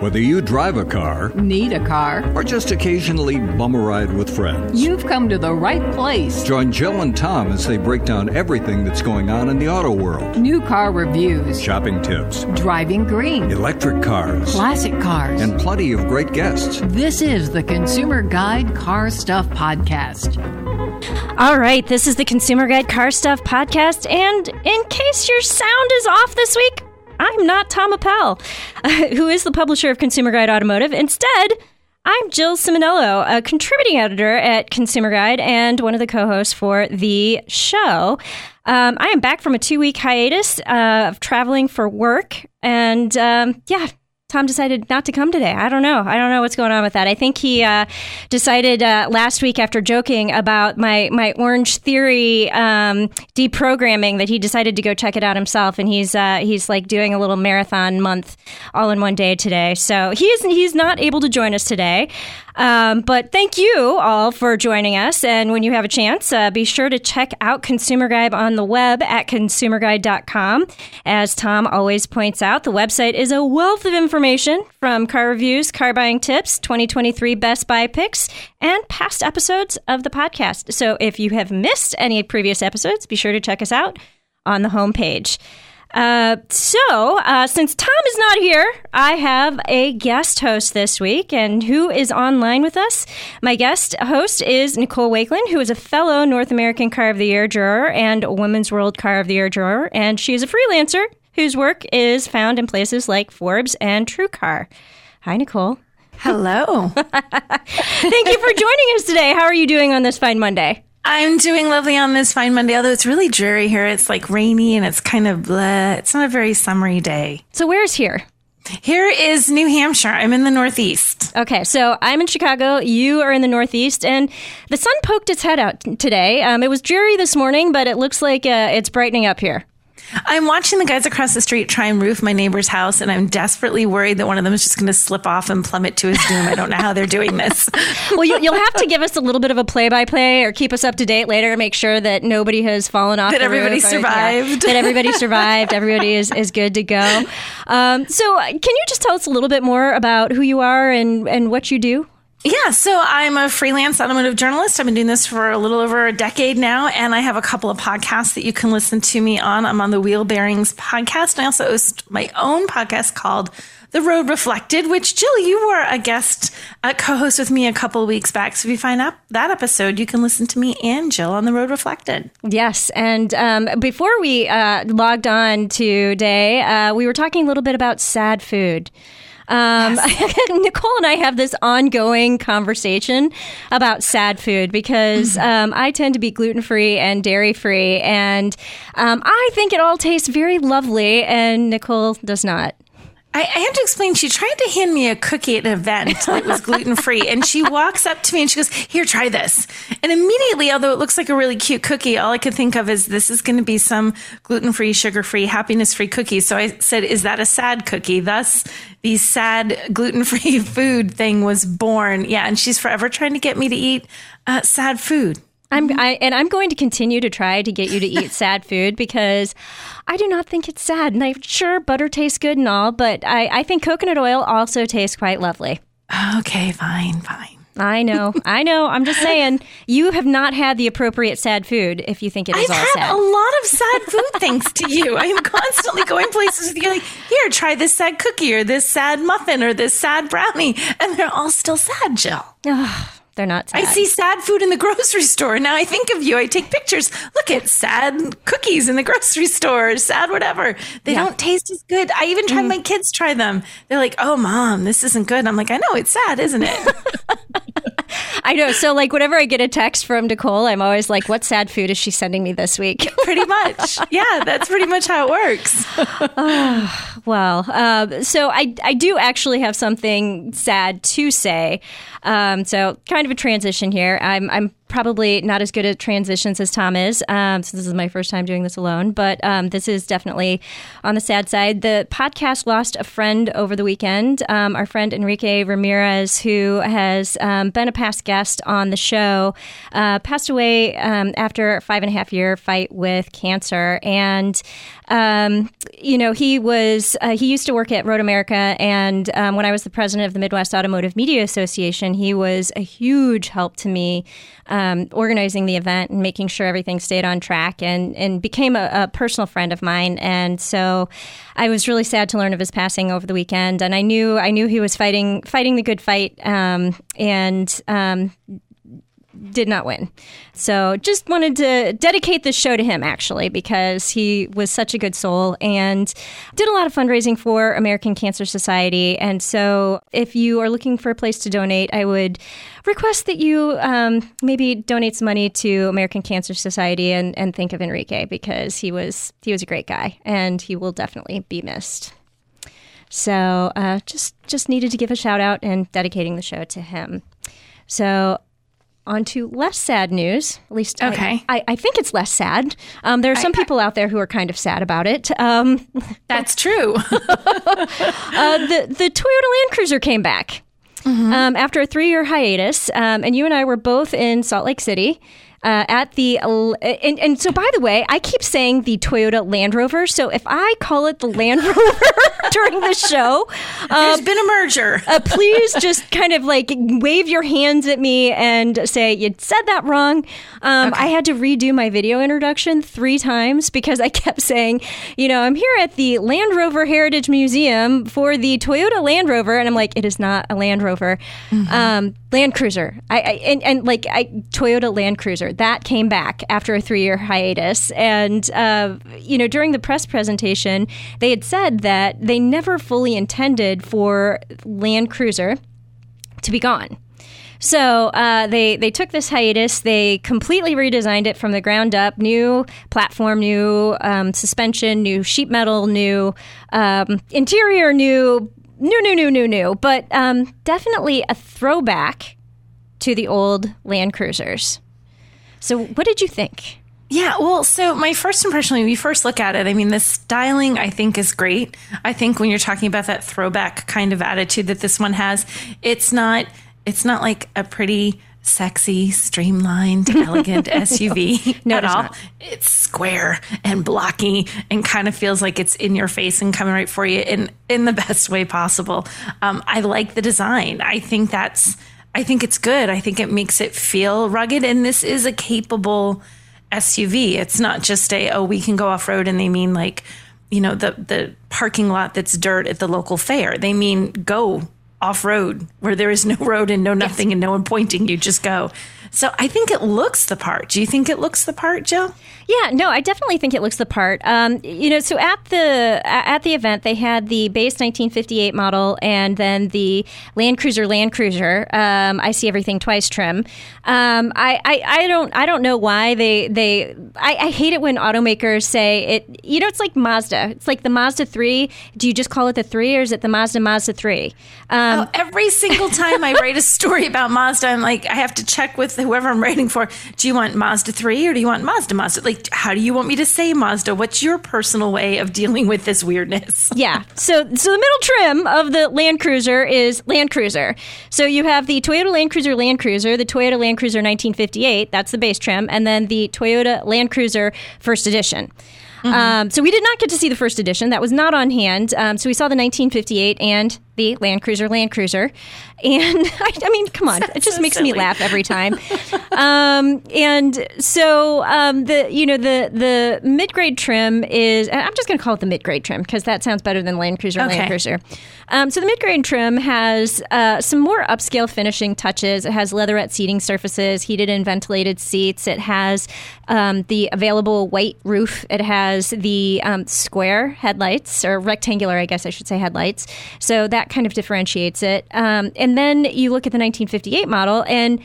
Whether you drive a car, need a car, or just occasionally bum a ride with friends, you've come to the right place. Join Jill and Tom as they break down everything that's going on in the auto world. New car reviews, shopping tips, driving green, electric cars, classic cars, and plenty of great guests. This is the Consumer Guide Car Stuff Podcast. All right, this is the Consumer Guide Car Stuff Podcast, and in case your sound is off this week, I'm not Tom Appel, who is the publisher of Consumer Guide Automotive. Instead, I'm Jill Ciminillo, a contributing editor at Consumer Guide and one of the co hosts for the show. Um, I am back from a two week hiatus uh, of traveling for work. And um, yeah, Tom decided not to come today. I don't know. I don't know what's going on with that. I think he uh, decided uh, last week after joking about my my Orange Theory um, deprogramming that he decided to go check it out himself, and he's uh, he's like doing a little marathon month all in one day today. So he's he's not able to join us today. Um, but thank you all for joining us. And when you have a chance, uh, be sure to check out Consumer Guide on the web at consumerguide.com. As Tom always points out, the website is a wealth of information from car reviews, car buying tips, 2023 Best Buy picks, and past episodes of the podcast. So if you have missed any previous episodes, be sure to check us out on the homepage. Uh, so, uh, since Tom is not here, I have a guest host this week. And who is online with us? My guest host is Nicole Wakelin, who is a fellow North American Car of the Year drawer and Women's World Car of the Year drawer. And she is a freelancer whose work is found in places like Forbes and TrueCar. Hi, Nicole. Hello. Thank you for joining us today. How are you doing on this fine Monday? I'm doing lovely on this fine Monday, although it's really dreary here. It's like rainy and it's kind of bleh. It's not a very summery day. So, where's here? Here is New Hampshire. I'm in the Northeast. Okay, so I'm in Chicago. You are in the Northeast, and the sun poked its head out today. Um, it was dreary this morning, but it looks like uh, it's brightening up here. I'm watching the guys across the street try and roof my neighbor's house, and I'm desperately worried that one of them is just going to slip off and plummet to his doom. I don't know how they're doing this. well, you, will have to give us a little bit of a play-by-play, or keep us up to date later, and make sure that nobody has fallen off. That everybody roof, survived. Or, yeah, that everybody survived. everybody is, is good to go. Um, so, can you just tell us a little bit more about who you are and and what you do? Yeah, so I'm a freelance automotive journalist. I've been doing this for a little over a decade now, and I have a couple of podcasts that you can listen to me on. I'm on the Wheel Bearings podcast. And I also host my own podcast called The Road Reflected, which Jill, you were a guest uh, co-host with me a couple of weeks back. So if you find out that episode, you can listen to me and Jill on The Road Reflected. Yes, and um, before we uh, logged on today, uh, we were talking a little bit about sad food. Um, yes. Nicole and I have this ongoing conversation about sad food because mm-hmm. um, I tend to be gluten free and dairy free, and um, I think it all tastes very lovely, and Nicole does not. I, I, have to explain. She tried to hand me a cookie at an event that was gluten free, and she walks up to me and she goes, "Here, try this." And immediately, although it looks like a really cute cookie, all I could think of is this is going to be some gluten free, sugar free, happiness free cookie. So I said, "Is that a sad cookie?" Thus, the sad gluten free food thing was born. Yeah, and she's forever trying to get me to eat uh, sad food. I'm mm-hmm. I, and I'm going to continue to try to get you to eat sad food because I do not think it's sad. And I'm sure butter tastes good and all, but I, I think coconut oil also tastes quite lovely. Okay, fine, fine. I know, I know. I'm just saying, you have not had the appropriate sad food if you think it is I've all had sad. a lot of sad food thanks to you. I am constantly going places with you, like, here, try this sad cookie or this sad muffin or this sad brownie, and they're all still sad, Jill. They're not sad. I see sad food in the grocery store. Now I think of you. I take pictures. Look at sad cookies in the grocery store, sad whatever. They yeah. don't taste as good. I even try mm. my kids try them. They're like, "Oh, mom, this isn't good." I'm like, "I know it's sad, isn't it?" I know. So, like, whenever I get a text from Nicole, I'm always like, "What sad food is she sending me this week?" pretty much. Yeah, that's pretty much how it works. oh, well, uh, so I I do actually have something sad to say. Um, so, kind of a transition here. I'm I'm probably not as good at transitions as Tom is, um, so this is my first time doing this alone. But um, this is definitely on the sad side. The podcast lost a friend over the weekend. Um, our friend Enrique Ramirez, who has um, been a past guest on the show, uh, passed away um, after a five and a half year fight with cancer, and um, you know, he was uh, he used to work at Road America, and when I was the president of the Midwest Automotive Media Association, he was a huge help to me um, organizing the event and making sure everything stayed on track, and and became a, a, personal friend of mine. And so, I was really sad to learn of his passing over the weekend, and I knew I knew he was fighting fighting the good fight, um, and um, did not win. So just wanted to dedicate this show to him, actually, because he was such a good soul and did a lot of fundraising for American Cancer Society. And so if you are looking for a place to donate, I would request that you um, maybe donate some money to American Cancer Society and, and think of Enrique because he was he was a great guy and he will definitely be missed. So uh, just just needed to give a shout out and dedicating the show to him. So on to less sad news. At least, okay. I, I, I think it's less sad. Um, there are some I, people out there who are kind of sad about it. Um, That's true. uh, the the Toyota Land Cruiser came back mm-hmm. um, after a three year hiatus, um, and you and I were both in Salt Lake City uh, at the and, and so by the way, I keep saying the Toyota Land Rover. So if I call it the Land Rover during the show, um, there's been a merger. uh, please just kind of like wave your hands at me and say you said that wrong. Um, okay. I had to redo my video introduction three times because I kept saying, you know, I'm here at the Land Rover Heritage Museum for the Toyota Land Rover, and I'm like, it is not a Land Rover, mm-hmm. um, Land Cruiser. I, I and, and like I Toyota Land Cruiser that came back after a three year hiatus. And, uh, you know, during the press presentation, they had said that they never fully intended for Land Cruiser to be gone. So uh, they they took this hiatus. They completely redesigned it from the ground up. New platform, new um, suspension, new sheet metal, new um, interior, new new new new new new. But um, definitely a throwback to the old Land Cruisers. So, what did you think? Yeah, well, so my first impression when you first look at it, I mean, the styling I think is great. I think when you're talking about that throwback kind of attitude that this one has, it's not it's not like a pretty sexy, streamlined, elegant SUV no, at all. Not. It's square and blocky and kind of feels like it's in your face and coming right for you in in the best way possible. Um, I like the design. I think that's I think it's good. I think it makes it feel rugged. And this is a capable SUV. It's not just a, oh, we can go off road and they mean like, you know, the, the parking lot that's dirt at the local fair. They mean go off road where there is no road and no nothing yes. and no one pointing you, just go. So I think it looks the part. Do you think it looks the part, Jill? Yeah, no, I definitely think it looks the part. Um, you know, so at the at the event, they had the base 1958 model and then the Land Cruiser Land Cruiser. Um, I see everything twice trim. Um, I, I, I don't I don't know why they they I, I, hate it when automakers say it. You know, it's like Mazda. It's like the Mazda three. Do you just call it the three, or is it the Mazda Mazda three? Um, oh, every single time I write a story about Mazda, I'm like I have to check with whoever I'm writing for. Do you want Mazda three or do you want Mazda Mazda? Like how do you want me to say Mazda? What's your personal way of dealing with this weirdness? Yeah. So, so the middle trim of the Land Cruiser is Land Cruiser. So you have the Toyota Land Cruiser Land Cruiser, the Toyota Land Cruiser 1958, that's the base trim, and then the Toyota Land Cruiser First Edition. Mm-hmm. Um, so we did not get to see the first edition. That was not on hand. Um, so we saw the 1958 and the Land Cruiser Land Cruiser. And I, I mean, come on, it just so makes silly. me laugh every time. um, and so um, the you know the the mid grade trim is I'm just going to call it the mid grade trim because that sounds better than Land Cruiser okay. Land Cruiser. Um, so the mid grade trim has uh, some more upscale finishing touches. It has leatherette seating surfaces, heated and ventilated seats. It has um, the available white roof. It has the um, square headlights or rectangular, I guess I should say, headlights. So that kind of differentiates it. Um, and then you look at the 1958 model, and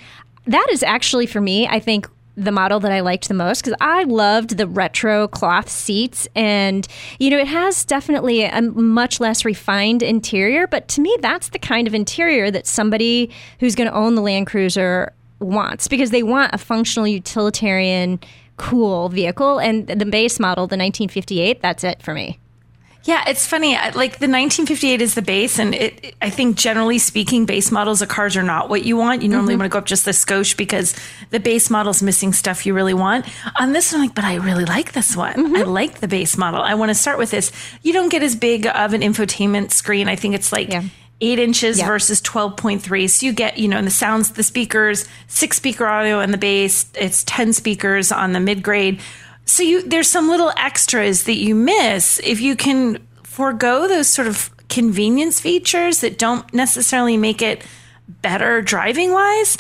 that is actually for me, I think, the model that I liked the most because I loved the retro cloth seats. And, you know, it has definitely a much less refined interior, but to me, that's the kind of interior that somebody who's going to own the Land Cruiser wants because they want a functional utilitarian cool vehicle and the base model the 1958 that's it for me Yeah, it's funny. Like the 1958 is the base, and it, I think generally speaking, base models of cars are not what you want. You normally mm-hmm. want to go up just the skosh because the base model's missing stuff you really want. On this one, I'm like, but I really like this one. Mm-hmm. I like the base model. I want to start with this. You don't get as big of an infotainment screen. I think it's like. Yeah. Eight inches versus 12.3. So you get, you know, in the sounds, the speakers, six speaker audio in the bass, it's 10 speakers on the mid grade. So you there's some little extras that you miss if you can forego those sort of convenience features that don't necessarily make it better driving wise.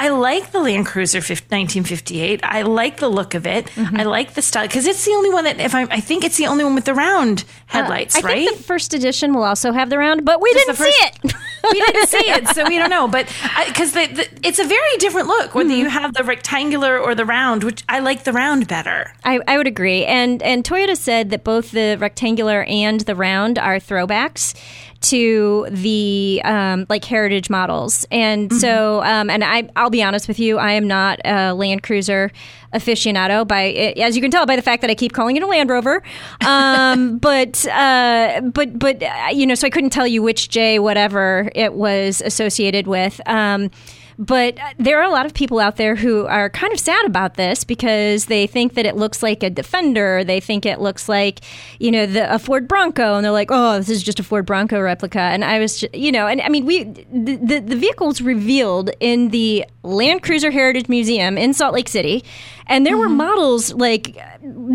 I like the Land Cruiser 1958. I like the look of it. Mm-hmm. I like the style because it's the only one that if I I think it's the only one with the round headlights, Uh, I right? think the first edition will also have the round, but we Just didn't the see it. we didn't see it, so we don't know. But because the, the, it's a very different look whether Mm-hmm. you have the rectangular or the round, which I like the round better. I, I would agree. And and Toyota said that both the rectangular and the round are throwbacks to the um, like heritage models. And so, um, and I, I'll be honest with you, I am not a Land Cruiser aficionado by, as you can tell by the fact that I keep calling it a Land Rover. Um, but, uh, but, but, uh, you know, so I couldn't tell you which J whatever it was associated with. Um, but uh, there are a lot of people out there who are kind of sad about this because they think that it looks like a Defender. They think it looks like, you know, the, a Ford Bronco, and they're like, "Oh, this is just a Ford Bronco replica." And I was, ju- you know, and I mean, we the the, the vehicles revealed in the Land Cruiser Heritage Museum in Salt Lake City, and there were mm-hmm. models like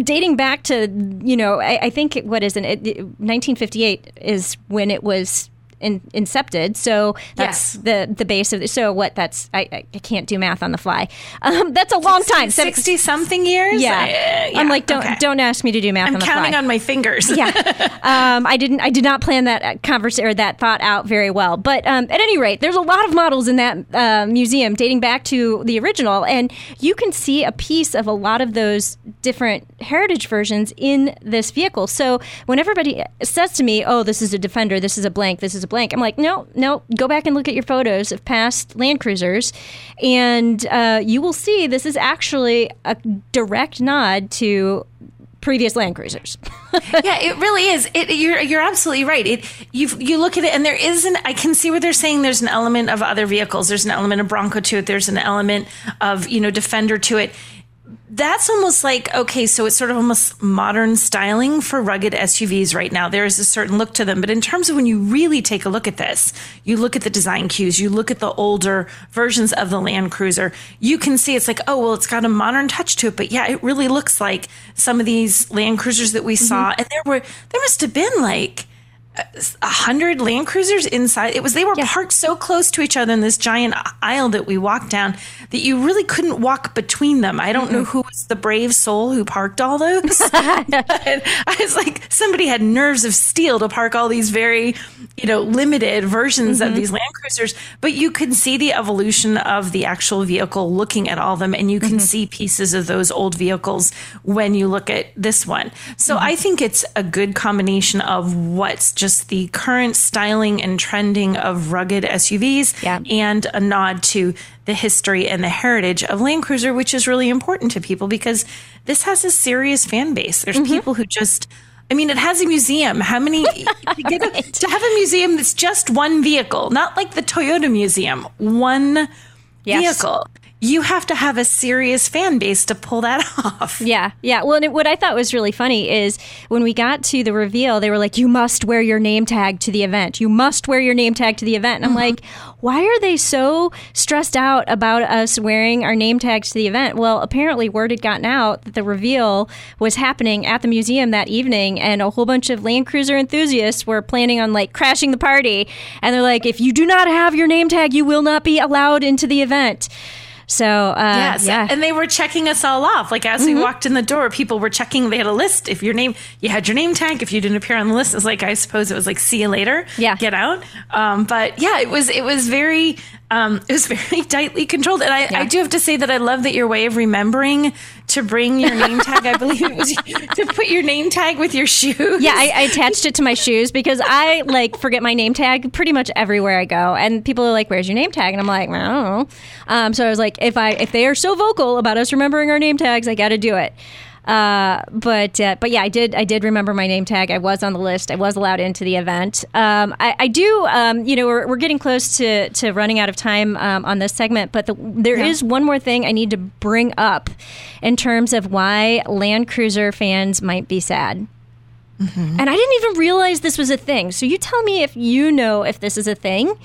dating back to, you know, I, I think what is it, it, 1958 is when it was. In, incepted, so that's Yes. the the base of the, so what that's I, I I can't do math on the fly. Um, that's a long time. sixty something years. yeah. Uh, I'm like don't okay. don't ask me to do math I'm on the counting fly. on my fingers. yeah, um, I didn't. I did not plan that conversation or that thought out very well. But um, at any rate, there's a lot of models in that uh, museum dating back to the original, and you can see a piece of a lot of those different heritage versions in this vehicle. So when everybody says to me, "Oh, this is a Defender, this is a blank, this is a blank," I'm like, "No, no. Go back and look at your photos of past Land Cruisers, and uh, you will see this is actually a direct nod to." Previous Land Cruisers. yeah, it really is. It, you're you're absolutely right. It you you look at it and there isn't. I can see where they're saying there's an element of other vehicles. There's an element of Bronco to it. There's an element of you know Defender to it. That's almost like okay, so it's sort of almost modern styling for rugged SUVs right now. There is a certain look to them, but in terms of when you really take a look at this, you look at the design cues, you look at the older versions of the Land Cruiser, you can see it's like, oh well, it's got a modern touch to it, but yeah, it really looks like some of these Land Cruisers that we saw, mm-hmm. and there were there must have been like a hundred Land Cruisers inside. It was they were parked so close to each other in this giant aisle that we walked down that you really couldn't walk between them. I don't know who was the brave soul who parked all those. I was like, somebody had nerves of steel to park all these very, you know, limited versions of these Land Cruisers. But you can see the evolution of the actual vehicle looking at all of them, and you can see pieces of those old vehicles when you look at this one. So I think it's a good combination of what's just the current styling and trending of rugged SUVs Yeah. and a nod to the history and the heritage of Land Cruiser, which is really important to people because this has a serious fan base. There's mm-hmm. people who just I mean, it has a museum. How many to, get a- to have a museum that's just one vehicle, not like the Toyota Museum, one Yes. vehicle. You have to have a serious fan base to pull that off. Yeah, yeah. Well, and it, what I thought was really funny is when we got to the reveal, they were like, "You must wear your name tag to the event. You must wear your name tag to the event." And I'm uh-huh. like, "Why are they so stressed out about us wearing our name tags to the event?" Well, apparently, word had gotten out that the reveal was happening at the museum that evening, and a whole bunch of Land Cruiser enthusiasts were planning on like crashing the party. And they're like, "If you do not have your name tag, you will not be allowed into the event." So, uh, Yes. yeah. And they were checking us all off. Like as we walked in the door, people were checking. They had a list. If your name, you had your name tag. If you didn't appear on the list, it's like I suppose it was like see you later. Yeah. Get out. Um, but yeah, it was it was very Um, it was very tightly controlled, and I, I, do have to say that I love that your way of remembering to bring your name tag. I believe it was to put your name tag with your shoes. Yeah, I, I, attached it to my shoes because I like forget my name tag pretty much everywhere I go, and people are like, "Where's your name tag?" And I'm like, "I don't know." Um, so I was like, if I if they are so vocal about us remembering our name tags, I got to do it. Uh, but uh, but yeah, I did I did remember my name tag. I was on the list. I was allowed into the event. Um, I, I, do. Um, you know, we're, we're getting close to, to running out of time um, on this segment, but the, there yeah. is one more thing I need to bring up in terms of why Land Cruiser fans might be sad. Mm-hmm. And I didn't even realize this was a thing. So you tell me if you know if this is a thing.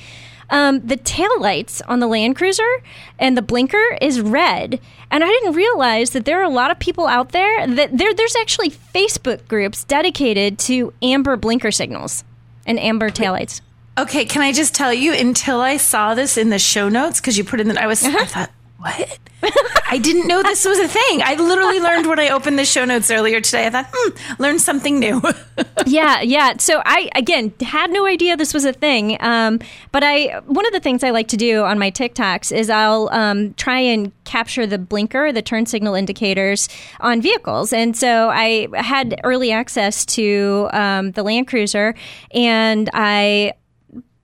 Um, the tail lights on the Land Cruiser and the blinker is red. And I didn't realize that there are a lot of people out there that there, there's actually Facebook groups dedicated to amber blinker signals and amber taillights. Okay, can I just tell you until I saw this in the show notes because you put in that I was uh-huh. I thought what? I didn't know this was a thing. I literally learned when I opened the show notes earlier today. I thought, hmm, learned something new. yeah, yeah. So I again had no idea this was a thing. Um, but I one of the things I like to do on my TikToks is I'll um, try and capture the blinker, the turn signal indicators on vehicles. And so I had early access to um, the Land Cruiser, and I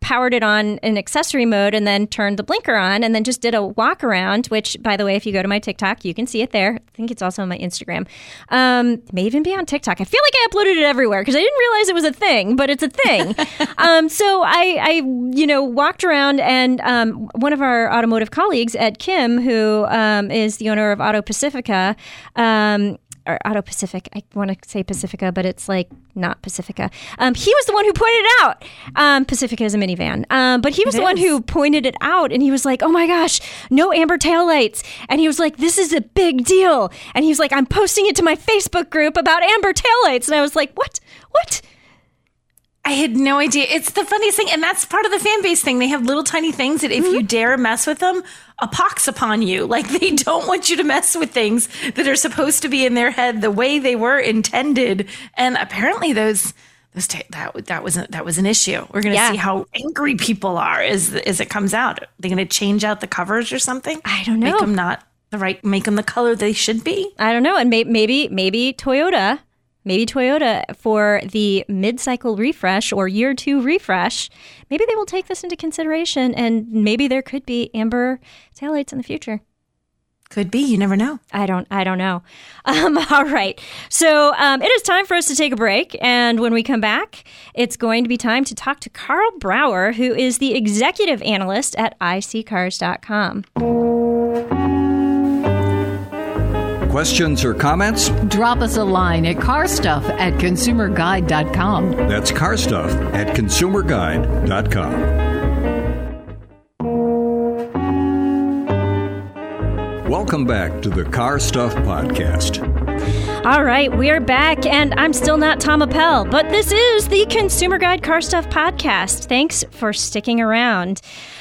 powered it on in accessory mode and then turned the blinker on and then just did a walk around, which, by the way, if you go to my TikTok, you can see it there. I think it's also on my Instagram. Um, may even be on TikTok. I feel like I uploaded it everywhere because I didn't realize it was a thing, but it's a thing. um, so I, I, you know, walked around and um, one of our automotive colleagues, Ed Kim, who um, is the owner of Auto Pacifica, um, or Auto Pacific. I want to say Pacifica, but it's like not Pacifica. Um, he was the one who pointed it out. Um, Pacifica is a minivan, um, but he was it the is. one who pointed it out, and he was like, "Oh my gosh, no amber tail lights!" And he was like, "This is a big deal." And he was like, "I'm posting it to my Facebook group about amber tail lights," and I was like, "What? What?" I had no idea. It's the funniest thing, and that's part of the fan base thing. They have little tiny things that if mm-hmm. you dare mess with them, a pox upon you. Like they don't want you to mess with things that are supposed to be in their head the way they were intended. And apparently, those those t- that that was a, that was an issue. We're going to yeah. see how angry people are as as it comes out. Are they going to change out the covers or something? I don't know. Make them not the right. Make them the color they should be. I don't know. And may- maybe maybe Toyota maybe Toyota for the mid cycle refresh or year two refresh, maybe they will take this into consideration and maybe there could be amber taillights in the future. Could be. You never know. I don't. I don't know. Um, all right. So um, it is time for us to take a break, and when we come back, it's going to be time to talk to Karl Brauer, who is the executive analyst at iSeeCars.com. Questions or comments? Drop us a line at carstuff at consumerguide.com. That's carstuff at consumerguide.com. Welcome back to the Car Stuff Podcast. All right, we're back, and I'm still not Tom Appel, but this is the Consumer Guide Car Stuff Podcast. Thanks for sticking around.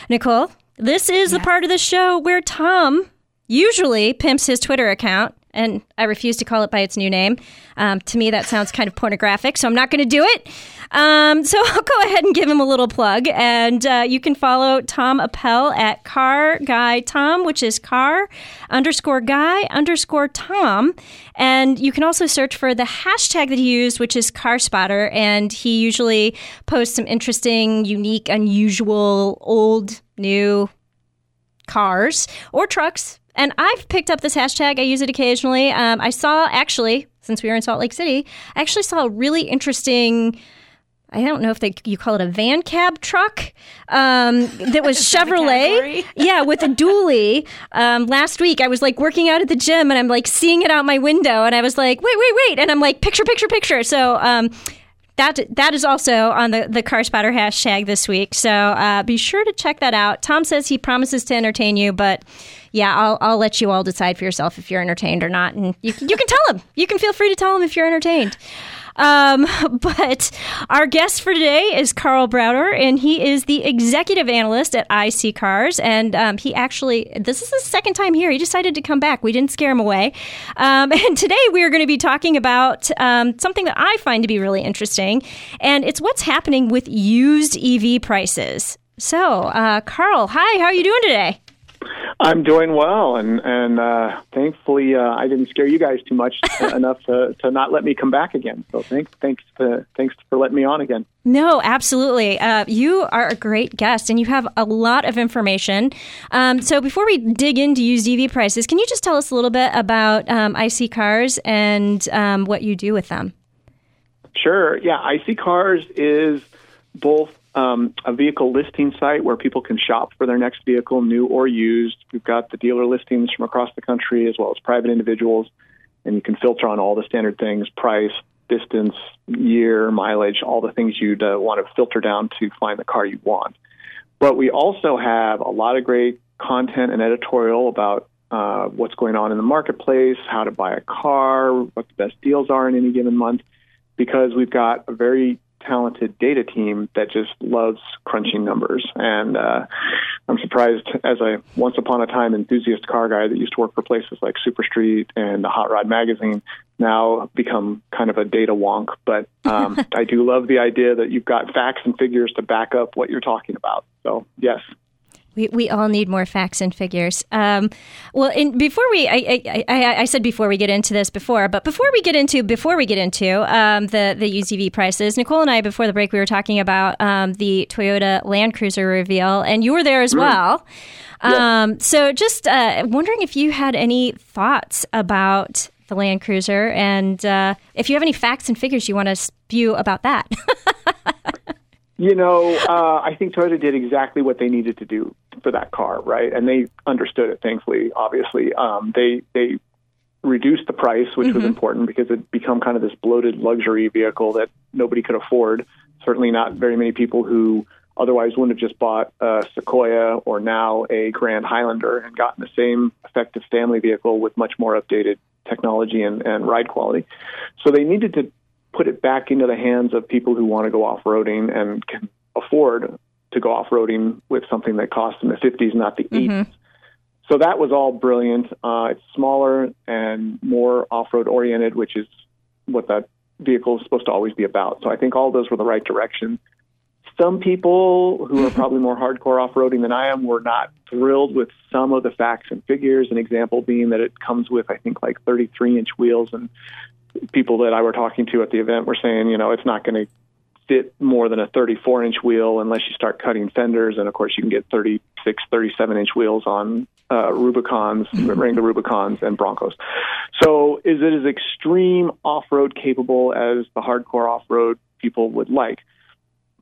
Nicole, this is the part of the show where Tom usually pimps his Twitter account and I refuse to call it by its new name. Um, to me, that sounds kind of pornographic, so I'm not going to do it. Um, so I'll go ahead and give him a little plug, and uh, you can follow Tom Appel at Car Guy Tom, which is car underscore guy underscore Tom, and you can also search for the hashtag that he used, which is Car Spotter, and he usually posts some interesting, unique, unusual, old, new cars or trucks and I've picked up this hashtag. I use it occasionally. Um, I saw actually, since we were in Salt Lake City, I actually saw a really interesting. I don't know if they you call it a van cab truck um, that was Chevrolet. yeah, with a dually. Um, last week, I was like working out at the gym, and I'm like seeing it out my window, and I was like, wait, wait, wait, and I'm like, picture, picture, picture. So. That that is also on the the car spotter hashtag this week. So uh, be sure to check that out. Tom says he promises to entertain you, but yeah, I'll, I'll let you all decide for yourself if you're entertained or not. And you, you can tell him. You can feel free to tell him if you're entertained. Um, but our guest for today is Karl Brauer, and he is the executive analyst at iSeeCars. And um, he actually, this is his second time here. He decided to come back. We didn't scare him away. Um, and today we are going to be talking about um, something that I find to be really interesting, and it's what's happening with used EV prices. So, uh, Karl, hi, how are you doing today? I'm doing well, and and uh, thankfully uh, I didn't scare you guys too much enough to, to not let me come back again. So thanks thanks to, thanks for letting me on again. No, absolutely. Uh, you are a great guest, and you have a lot of information. Um, so before we dig into used EV prices, can you just tell us a little bit about um, iSeeCars and um, what you do with them? Sure. Yeah, iSeeCars is both um, a vehicle listing site where people can shop for their next vehicle, new or used. We've got the dealer listings from across the country as well as private individuals, and you can filter on all the standard things price, distance, year, mileage, all the things you'd uh, want to filter down to find the car you want. But we also have a lot of great content and editorial about uh, what's going on in the marketplace, how to buy a car, what the best deals are in any given month, because we've got a very talented data team that just loves crunching numbers. And uh, I'm surprised, as a once upon a time enthusiast car guy that used to work for places like Super Street and the Hot Rod magazine, now become kind of a data wonk. But um, I do love the idea that you've got facts and figures to back up what you're talking about. So, yes. We, we all need more facts and figures. Um, well, in, before we, I, I, I, I, said before we get into this before, but before we get into before we get into um, the the EV prices, Nicole and I before the break we were talking about um, the Toyota Land Cruiser reveal, and you were there as mm. well. Yeah. Um, so, just uh, wondering if you had any thoughts about the Land Cruiser, and uh, if you have any facts and figures you want to spew about that. You know, uh, I think Toyota did exactly what they needed to do for that car, right? And they understood it. Thankfully, obviously, um, they they reduced the price, which mm-hmm. was important because it become kind of this bloated luxury vehicle that nobody could afford. Certainly, not very many people who otherwise wouldn't have just bought a Sequoia or now a Grand Highlander and gotten the same effective family vehicle with much more updated technology and, and ride quality. So they needed to put it back into the hands of people who want to go off roading and can afford to go off roading with something that costs in the 50s, not the 80s. Mm-hmm. So that was all brilliant. Uh, it's smaller and more off road oriented, which is what that vehicle is supposed to always be about. So I think all those were the right direction. Some people who are probably more hardcore off roading than I am were not thrilled with some of the facts and figures. An example being that it comes with, I think, like 33 inch wheels and people that I were talking to at the event were saying, you know, it's not going to fit more than a 34 inch wheel unless you start cutting fenders. And of course, you can get 36, 37 inch wheels on uh, Rubicons, mm-hmm. Wrangler Rubicons, and Broncos. So, is it as extreme off road capable as the hardcore off road people would like?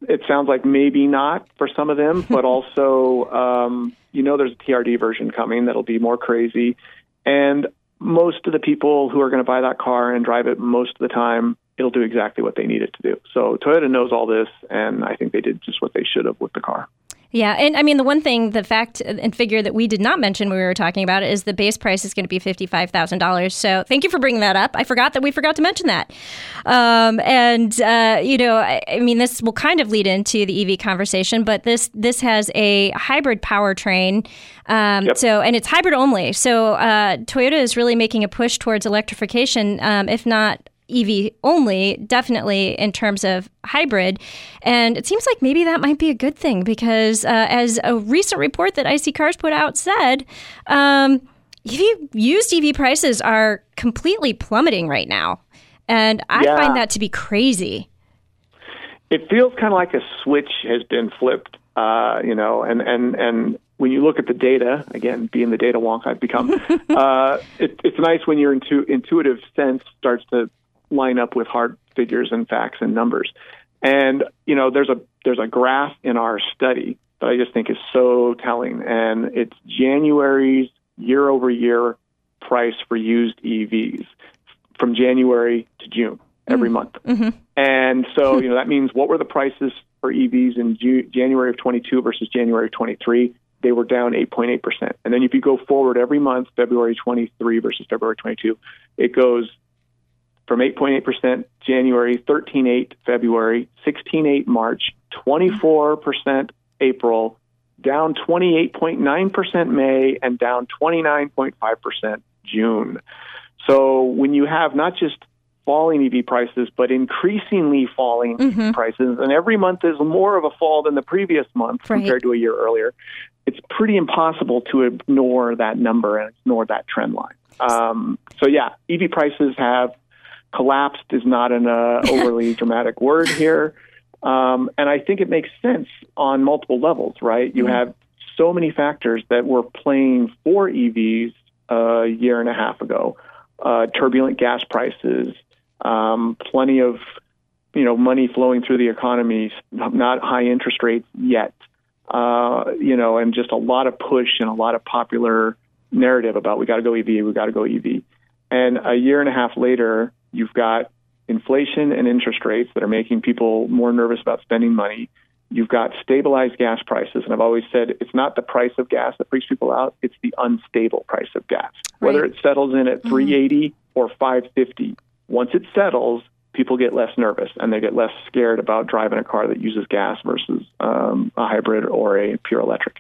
It sounds like maybe not for some of them, but also, um, you know, there's a TRD version coming that'll be more crazy. And most of the people who are going to buy that car and drive it most of the time, it'll do exactly what they need it to do. So Toyota knows all this, and I think they did just what they should have with the car. Yeah, and I mean the one thing, the fact and figure that we did not mention when we were talking about it is the base price is going to be fifty five thousand dollars. So thank you for bringing that up. I forgot that we forgot to mention that. Um, and uh, you know, I, I, mean, this will kind of lead into the EV conversation, but this this has a hybrid powertrain. Um, yep. So and it's hybrid only. So uh, Toyota is really making a push towards electrification, um, if not EV only, definitely in terms of hybrid. And it seems like maybe that might be a good thing because, uh, as a recent report that iSeeCars put out said, um, EV, used EV prices are completely plummeting right now. And I yeah. find that to be crazy. It feels kind of like a switch has been flipped, uh, you know, and, and, and when you look at the data, again, being the data wonk I've become, uh, it, it's nice when your intu- intuitive sense starts to line up with hard figures and facts and numbers. And you know, there's a there's a graph in our study that I just think is so telling, and it's January's year over year price for used EVs from January to June every mm month. Mm-hmm. And so, you know, that means what were the prices for EVs in Ju- January of 22 versus January of 23? They were down 8.8%. And then if you go forward every month, February 23 versus February 22, it goes from 8.8% January, 13.8 February, 16.8 March, 24% April, down 28.9% May, and down 29.5% June. So when you have not just falling EV prices, but increasingly falling EV prices, and every month is more of a fall than the previous month Right. compared to a year earlier. It's pretty impossible to ignore that number and ignore that trend line. Um, so yeah, EV prices have collapsed is not an uh, overly dramatic word here. Um, and I think it makes sense on multiple levels, right? You have so many factors that were playing for EVs a year and a half ago. Uh, turbulent gas prices, um, plenty of you know money flowing through the economy, not high interest rates yet. Uh, you know, and just a lot of push and a lot of popular narrative about we got to go EV, we got to go EV. And a year and a half later, you've got inflation and interest rates that are making people more nervous about spending money. You've got stabilized gas prices, and I've always said it's not the price of gas that freaks people out; it's the unstable price of gas. Whether it settles in at 380 or 550, once it settles, people get less nervous and they get less scared about driving a car that uses gas versus um, a hybrid or a pure electric.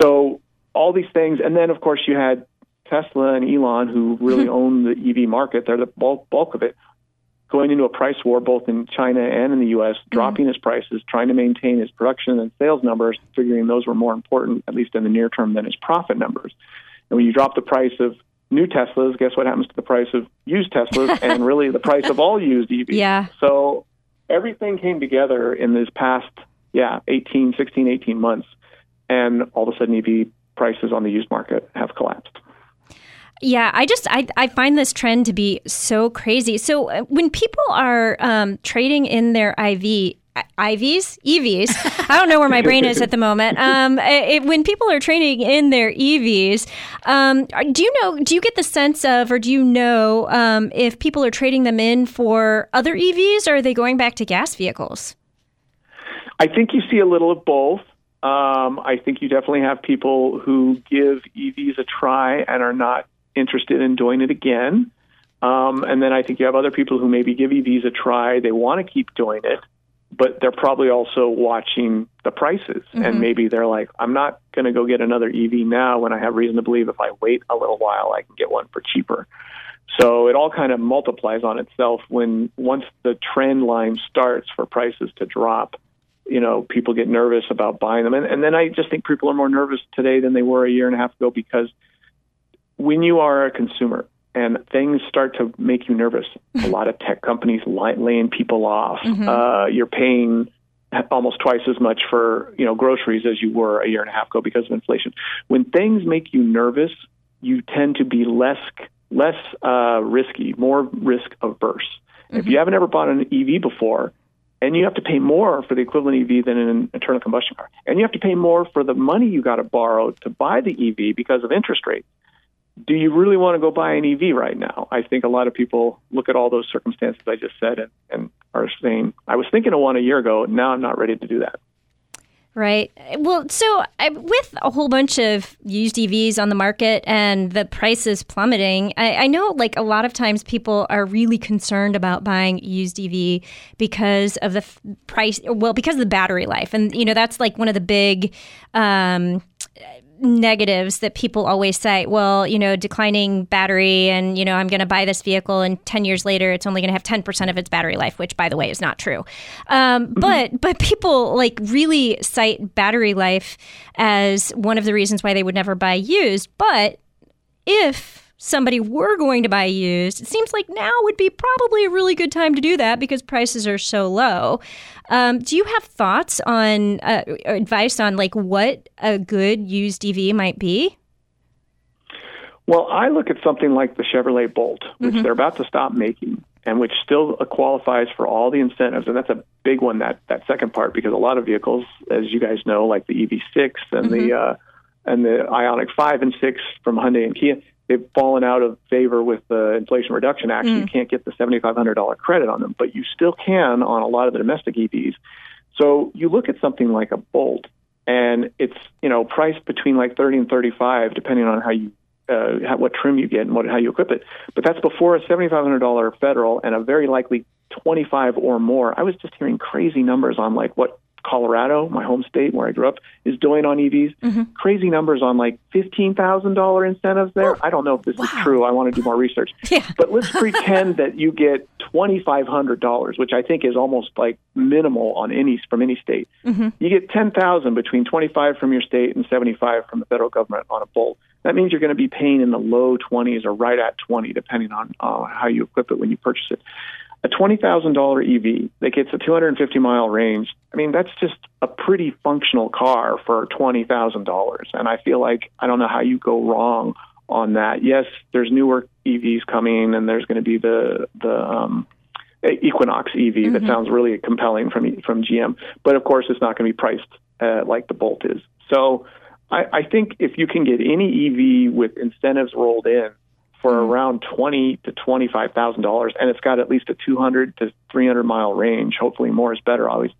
So all these things, and then of course you had Tesla and Elon, who really own the EV market. They're the bulk, bulk of it. Going into a price war both in China and in the U.S., mm-hmm. dropping his prices, trying to maintain his production and sales numbers, figuring those were more important, at least in the near term, than his profit numbers. And when you drop the price of new Teslas, guess what happens to the price of used Teslas and really the price of all used EVs? Yeah. So everything came together in this past, yeah, 18, 16, 18 months. And all of a sudden, EV prices on the used market have collapsed. Yeah, I just I, I find this trend to be so crazy. So uh, when people are um, trading in their IV IVs, EVs. I don't know where my brain is at the moment. Um, it, when people are trading in their EVs, um, do you know? Do you get the sense of, or do you know um, if people are trading them in for other EVs, or are they going back to gas vehicles? I think you see a little of both. Um, I think you definitely have people who give EVs a try and are not interested in doing it again. Um, and then I think you have other people who maybe give EVs a try. They want to keep doing it, but they're probably also watching the prices. And maybe they're like, I'm not going to go get another EV now when I have reason to believe if I wait a little while, I can get one for cheaper. So it all kind of multiplies on itself when once the trend line starts for prices to drop, you know, people get nervous about buying them. And, and then I just think people are more nervous today than they were a year and a half ago because when you are a consumer and things start to make you nervous, a lot of tech companies laying people off. Uh, you're paying almost twice as much for you know groceries as you were a year and a half ago because of inflation. When things make you nervous, you tend to be less less uh, risky, more risk averse. If you haven't ever bought an EV before, and you have to pay more for the equivalent EV than an internal combustion car, and you have to pay more for the money you got to borrow to buy the EV because of interest rates. Do you really want to go buy an EV right now? I think a lot of people look at all those circumstances I just said and, and are saying, I was thinking of one a year ago. Now I'm not ready to do that. Right. Well, so I, with a whole bunch of used EVs on the market and the prices plummeting, I, I know like a lot of times people are really concerned about buying used EV because of the f- price, well, because of the battery life. And, you know, that's like one of the big, um, negatives that people always say well you know declining battery and you know i'm going to buy this vehicle and 10 years later it's only going to have 10% of its battery life which by the way is not true. Um, but but people like really cite battery life as one of the reasons why they would never buy used. But if somebody were going to buy used, it seems like now would be probably a really good time to do that because prices are so low. Um, do you have thoughts on uh, advice on like what a good used EV might be? Well, I look at something like the Chevrolet Bolt, which they're about to stop making, and which still qualifies for all the incentives. And that's a big one, that, that second part, because a lot of vehicles, as you guys know, like the EV6 and the uh, and the Ioniq 5 and 6 from Hyundai and Kia, they've fallen out of favor with the Inflation Reduction Act. You can't get the $7,500 credit on them, but you still can on a lot of the domestic EVs. So you look at something like a Bolt, and it's you know priced between like 30 and 35, depending on how you uh, how, what trim you get and what how you equip it. But that's before a $7,500 federal and a very likely 25 or more. I was just hearing crazy numbers on like what Colorado, my home state where I grew up, is doing on EVs. Crazy numbers on like fifteen thousand dollar incentives there. I don't know if this is true. I want to do more research. Yeah. But let's pretend that you get twenty five hundred dollars, which I think is almost like minimal on any from any state. You get ten thousand between twenty five from your state and seventy five from the federal government on a Bolt. That means you're going to be paying in the low twenties or right at twenty, depending on uh, how you equip it when you purchase it a twenty thousand dollar EV that gets a two hundred and fifty mile range. I mean, that's just a pretty functional car for twenty thousand dollars. And I feel like I don't know how you go wrong on that. Yes, there's newer EVs coming, and there's going to be the the um, Equinox EV that sounds really compelling from from GM. But of course, it's not going to be priced uh, like the Bolt is. So. I, I think if you can get any EV with incentives rolled in, for around twenty to twenty five thousand dollars, and it's got at least a two hundred to three hundred mile range. Hopefully, more is better always.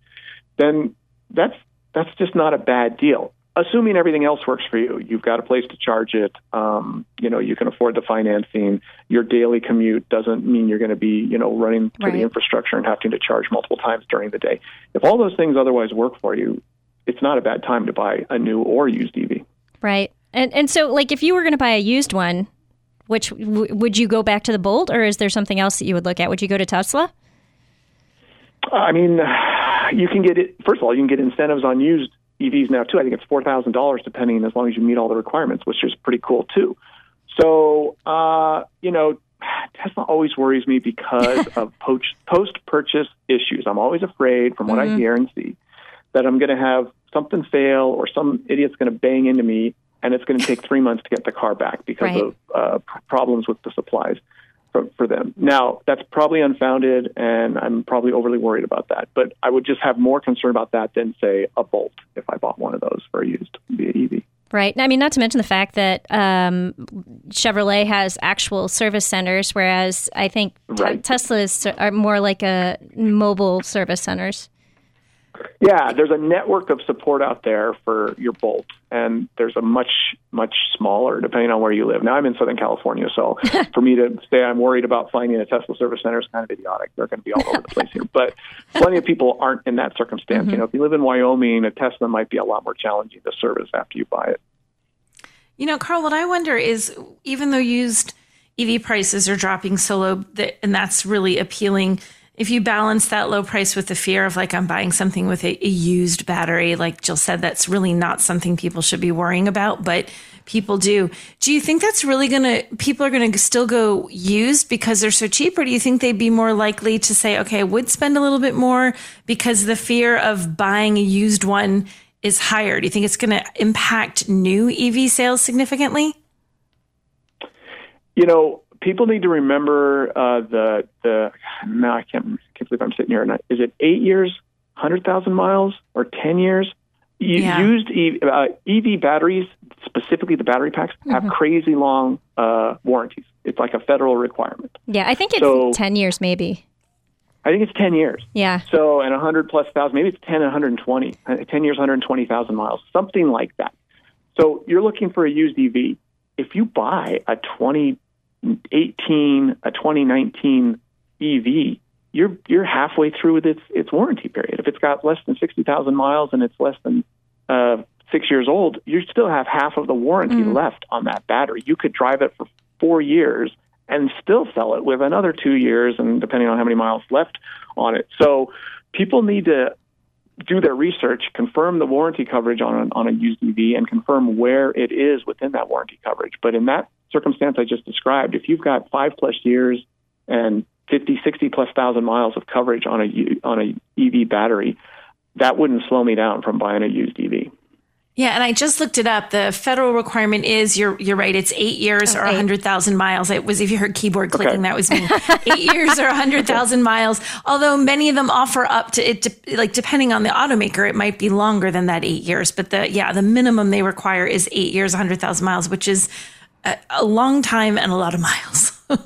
Then that's that's just not a bad deal. Assuming everything else works for you, you've got a place to charge it. Um, you know, you can afford the financing. Your daily commute doesn't mean you're going to be, you know, running to Right. the infrastructure and having to charge multiple times during the day. If all those things otherwise work for you, it's not a bad time to buy a new or used EV. Right. And and so like if you were going to buy a used one, which w- would you go back to the Bolt or is there something else that you would look at? Would you go to Tesla? I mean, you can get it. First of all, you can get incentives on used EVs now too. I think it's four thousand dollars, depending as long as you meet all the requirements, which is pretty cool too. So, uh, you know, Tesla always worries me because of post purchase issues. I'm always afraid, from what I hear and see, that I'm going to have something fail or some idiot's going to bang into me, and it's going to take three months to get the car back because Right. of uh, problems with the supplies for, for them. Now, that's probably unfounded, and I'm probably overly worried about that. But I would just have more concern about that than, say, a Bolt if I bought one of those for a used via EV. Right. I mean, not to mention the fact that um, Chevrolet has actual service centers, whereas I think Right. Tesla's are more like a mobile service centers. Yeah, there's a network of support out there for your Bolt, and there's a much, much smaller, depending on where you live. Now, I'm in Southern California, so for me to say I'm worried about finding a Tesla service center is kind of idiotic. They're going to be all over the place here. But plenty of people aren't in that circumstance. You mm-hmm. know, if you live in Wyoming, a Tesla might be a lot more challenging to service after you buy it. You know, Karl, what I wonder is even though used EV prices are dropping so low, that, and that's really appealing, if you balance that low price with the fear of like I'm buying something with a, a used battery, like Jill said, that's really not something people should be worrying about, but people do. Do you think that's really going to, people are going to still go used because they're so cheap, or do you think they'd be more likely to say, okay, I would spend a little bit more because the fear of buying a used one is higher? Do you think it's going to impact new EV sales significantly? You know, people need to remember uh, the the. Now I can't, can't believe I'm sitting here. And I- is it eight years, hundred thousand miles, or ten years? U- Yeah. Used EV, uh, EV batteries, specifically the battery packs, have crazy long uh, warranties. It's like a federal requirement. Yeah, I think it's So- 10 years maybe. I think it's ten years. Yeah. So, and 100 plus thousand, maybe it's 10 and 120, uh, 10 years, 120,000 miles, something like that. So you're looking for a used EV. If you buy a 2018, a 2019 EV, you're you're halfway through with its its warranty period. If it's got less than 60,000 miles and it's less than uh, six years old, you still have half of the warranty left on that battery. You could drive it for four years and still sell it with another two years, and depending on how many miles left on it. So people need to do their research, confirm the warranty coverage on on a used EV, and confirm where it is within that warranty coverage. But in that circumstance I just described, if you've got five plus years and 50, 60 plus thousand miles of coverage on a U- on a EV battery, that wouldn't slow me down from buying a used EV. Yeah, and I just looked it up. The federal requirement is you're you're right. It's eight years or oh, eight. hundred thousand miles. It was if you heard keyboard clicking, Okay. that was me. eight years or hundred thousand miles. Although many of them offer up to it, de- like depending on the automaker, it might be longer than that eight years. But the yeah, the minimum they require is eight years, hundred thousand miles, which is a, long time and a lot of miles.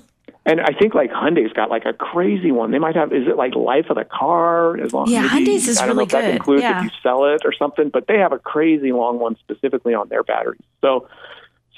And I think like Hyundai's got like a crazy one. They might have is it like life of the car as long Yeah, maybe- Hyundai's is really expensive. I don't know really if that includes Yeah. if you sell it or something, but they have a crazy long one specifically on their batteries. So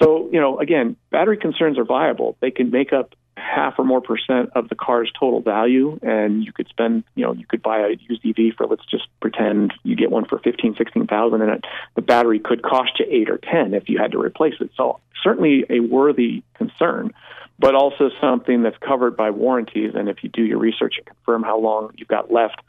so, you know, again, battery concerns are viable. They can make up half or more percent of the car's total value, and you could spend, you know, you could buy a used EV for let's just pretend you get one for fifteen, sixteen thousand, and it, the battery could cost you eight or ten if you had to replace it. So certainly a worthy concern, but also something that's covered by warranties. And if you do your research and confirm how long you've got left,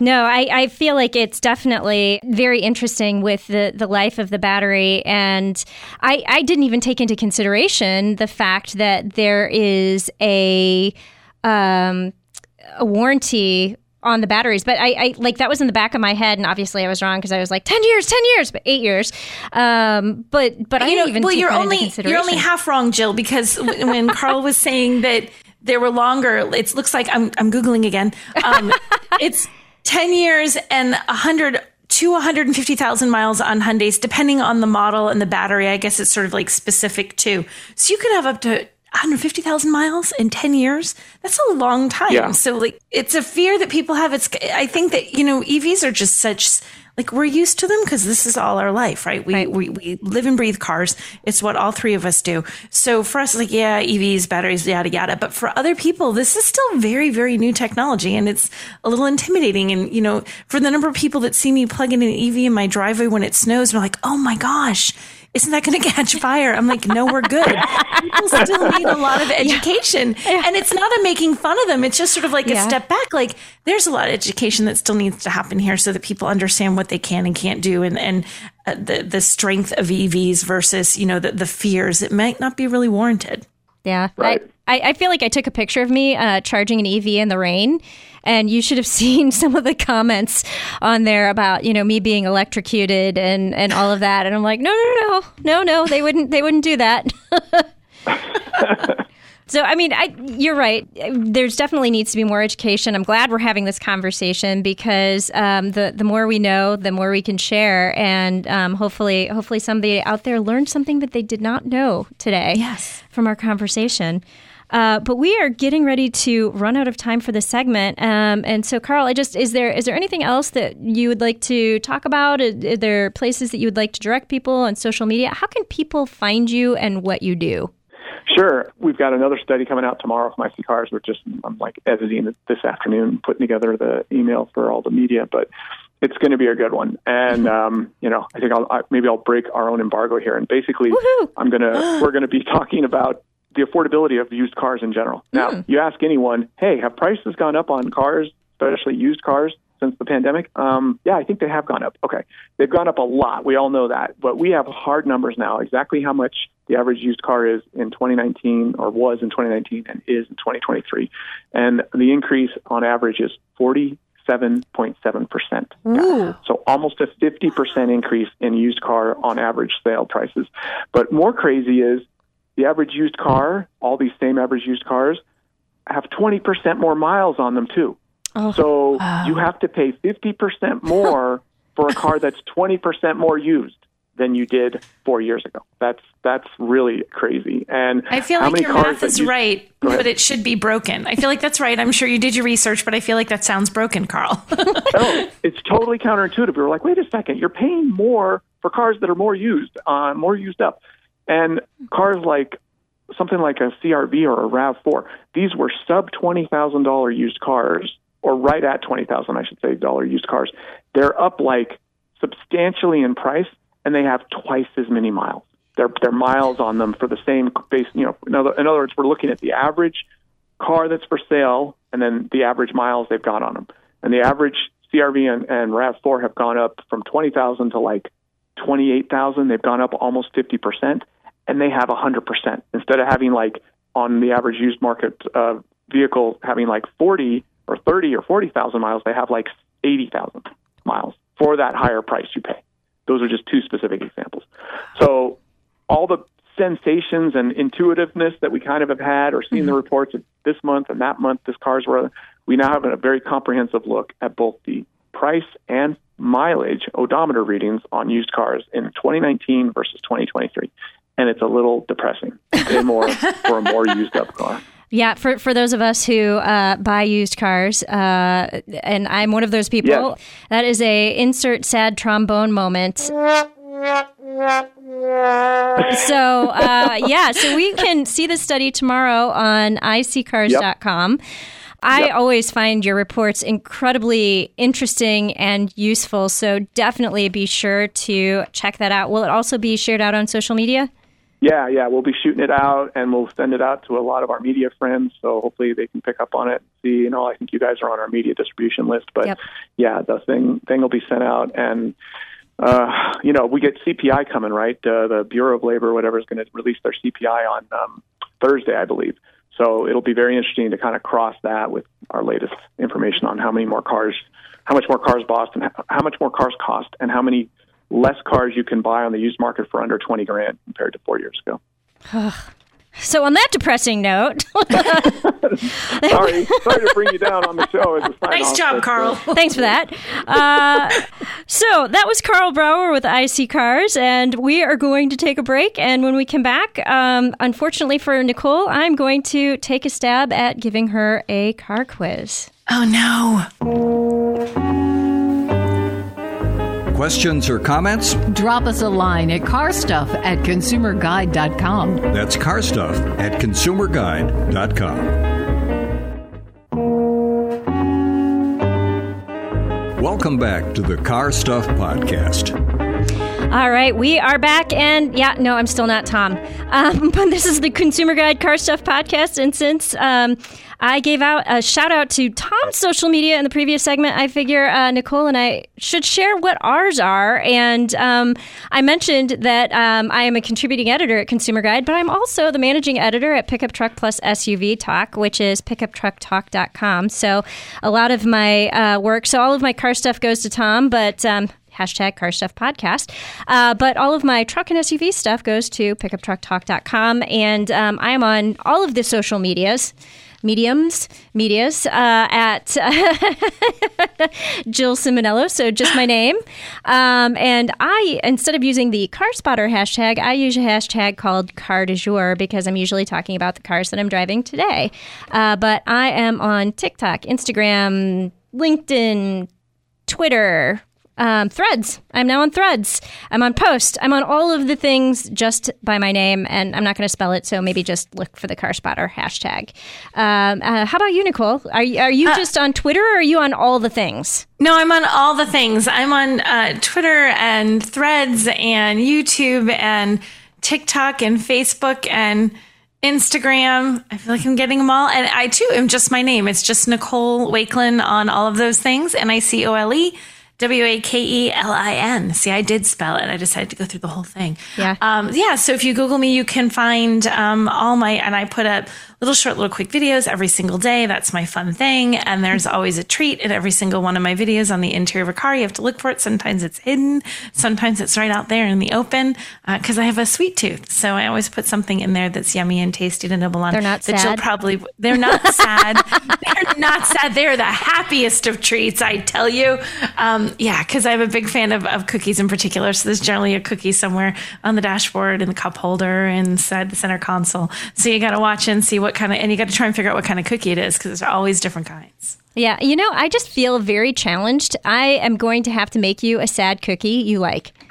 no, I, I feel like it's definitely very interesting with the, the life of the battery. And I, I didn't even take into consideration the fact that there is a, um, a warranty on the batteries. But I, I, like that was in the back of my head, and obviously I was wrong because I was like ten years, ten years, but eight years. Um, but but I you didn't know, even well, you're only you're only half wrong, Jill, because when Karl was saying that there were longer, it looks like I'm I'm googling again. Um, it's ten years and a hundred to 150,000 miles on Hyundai's, depending on the model and the battery. I guess it's sort of like specific too. So you could have up to 150,000 miles in 10 years. That's a long time. Yeah. So like it's a fear that people have. It's I think that you know EVs are just such like we're used to them because this is all our life, right? We, Right. we we live and breathe cars. It's what all three of us do. So for us, like yeah, EVs, batteries, yada yada. But for other people, this is still very very new technology, and it's a little intimidating. And you know, for the number of people that see me plugging an EV in my driveway when it snows, and are like, oh my gosh. Isn't that going to catch fire? I'm like, no, we're good. People still need a lot of education. And it's not a making fun of them. It's just sort of like Yeah. a step back. Like, there's a lot of education that still needs to happen here so that people understand what they can and can't do and, and uh, the, the strength of EVs versus, you know, the, the fears that might not be really warranted. Yeah, Right. I, I, I feel like I took a picture of me uh, charging an EV in the rain, and you should have seen some of the comments on there about you know me being electrocuted and and all of that. And I'm like, no, no, no, no, no, they wouldn't, they wouldn't do that. So, I mean, I, you're right. There's definitely needs to be more education. I'm glad we're having this conversation because um, the the more we know, the more we can share, and um, hopefully, hopefully, somebody out there learned something that they did not know today. Yes. from our conversation. Uh, but we are getting ready to run out of time for this segment, um, and so Karl, I just is there is there anything else that you would like to talk about? Are, are there places that you would like to direct people on social media? How can people find you and what you do? Sure. We've got another study coming out tomorrow from iSeeCars. We're just, I'm like editing it this afternoon, putting together the email for all the media, but it's going to be a good one. And, um, you know, I think I'll, I, maybe I'll break our own embargo here. And basically, Woohoo! I'm going to, we're going to be talking about the affordability of used cars in general. Now, you ask anyone, hey, have prices gone up on cars, especially used cars, since the pandemic? Um, yeah, I think they have gone up. Okay. They've gone up a lot. We all know that. But we have hard numbers now, exactly how much the average used car is in 2019 or was in 2019 and is in 2023. And the increase on average is 47.7%. So almost a 50% increase in used car on average sale prices. But more crazy is the average used car, all these same average used cars, have 20% more miles on them too. so you have to pay 50% more for a car that's 20% more used than you did four years ago. That's that's really crazy. And I feel like your cars math is you- right, but it should be broken. I feel like that's right. I'm sure you did your research, but I feel like that sounds broken, Karl. oh, it's totally counterintuitive. You're like, wait a second, you're paying more for cars that are more used, uh, more used up, and cars like something like a CRV or a Rav4. These were sub twenty thousand dollar used cars, or right at twenty thousand, I should say, dollar used cars. They're up like substantially in price, and they have twice as many miles. Their their miles on them for the same base. You know, in other, in other words, we're looking at the average car that's for sale and then the average miles they've got on them. And the average CRV and, and RAV4 have gone up from 20,000 to like 28,000. They've gone up almost 50%, and they have 100%. Instead of having like on the average used market uh, vehicle having like 40 or 30 or 40,000 miles, they have like 80,000 miles for that higher price you pay. Those are just two specific examples. So all the sensations and intuitiveness that we kind of have had or seen the reports of this month and that month this car's were we now have a very comprehensive look at both the price and mileage odometer readings on used cars in 2019 versus 2023 and it's a little depressing pay more for a more used up car Yeah, for, for those of us who uh, buy used cars, uh, and I'm one of those people, Yes. that is a insert sad trombone moment. So, uh, yeah, so we can see the study tomorrow on iSeeCars.com. I Yep. always find your reports incredibly interesting and useful. So definitely be sure to check that out. Will it also be shared out on social media? Yeah, yeah, we'll be shooting it out and we'll send it out to a lot of our media friends. So hopefully they can pick up on it. And See, you know, I think you guys are on our media distribution list, but Yep. yeah, the thing thing will be sent out and. Uh, you know, we get CPI coming, right? Uh, the Bureau of Labor, or whatever, is going to release their CPI on um, Thursday, I believe. So it'll be very interesting to kind of cross that with our latest information on how many more cars, how much more cars bought, and how- how much more cars cost, and how many less cars you can buy on the used market for under twenty grand compared to four years ago. So, on that depressing note, Sorry, sorry to bring you down on the show. As a sign Nice job, but, uh, Karl. Thanks for that. Uh, so that was Karl Brauer with iSeeCars, and we are going to take a break. And when we come back, um, unfortunately for Nicole, I'm going to take a stab at giving her a car quiz. Oh no. Questions or comments? Drop us a line at carstuff at consumerguide.com. That's car stuff at consumerguide.com. Welcome back to the Car Stuff Podcast. All right, we are back, and yeah, no, I'm still not Tom. Um, but this is the Consumer Guide Car Stuff podcast, and since um, I gave out a shout out to Tom's social media in the previous segment, I figure uh, Nicole and I should share what ours are. And um, I mentioned that um, I am a contributing editor at Consumer Guide, but I'm also the managing editor at Pickup Truck Plus SUV Talk, which is pickuptrucktalk.com. So a lot of my uh, work, so all of my car stuff goes to Tom, but um, hashtag car stuff podcast uh, but all of my truck and suv stuff goes to pickuptrucktalk.com and um, i am on all of the social medias mediums medias uh, at jill Ciminillo so just my name. Um, and i instead of using the car spotter hashtag i use a hashtag called car du jour because i'm usually talking about the cars that i'm driving today. Uh, but i am on tiktok instagram linkedin Twitter, um, Threads. I'm now on Threads. I'm on Post. I'm on all of the things just by my name, and I'm not going to spell it, so maybe just look for the Car Spotter hashtag. Um, uh, how about you, Nicole? Are you, are you just on Twitter, or are you on all the things? No, I'm on all the things. I'm on uh, Twitter and Threads and YouTube and TikTok and Facebook and Instagram. I feel like I'm getting them all. And I too am just my name. It's just Nicole Wakelin on all of those things. N I C O L E W A K E L I N. See, I did spell it. I decided to go through the whole thing. Yeah. Um, yeah. So if you Google me, you can find um, all my, and I put up little short, little quick videos every single day. That's my fun thing. And there's always a treat in every single one of my videos on the interior of a car. You have to look for it. Sometimes it's hidden. Sometimes it's right out there in the open because I have a sweet tooth. So I always put something in there that's yummy and tasty to nibble on. They're not that you'll probably, they're not sad. they're not sad. They're the happiest of treats, I tell you. Um, yeah, because I'm a big fan of, of cookies in particular. So there's generally a cookie somewhere on the dashboard, in the cup holder, inside the center console. So you got to watch and see what kind of, and you got to try and figure out what kind of cookie it is because there's always different kinds. Yeah, you know, I just feel very challenged. I am going to have to make you a sad cookie you like.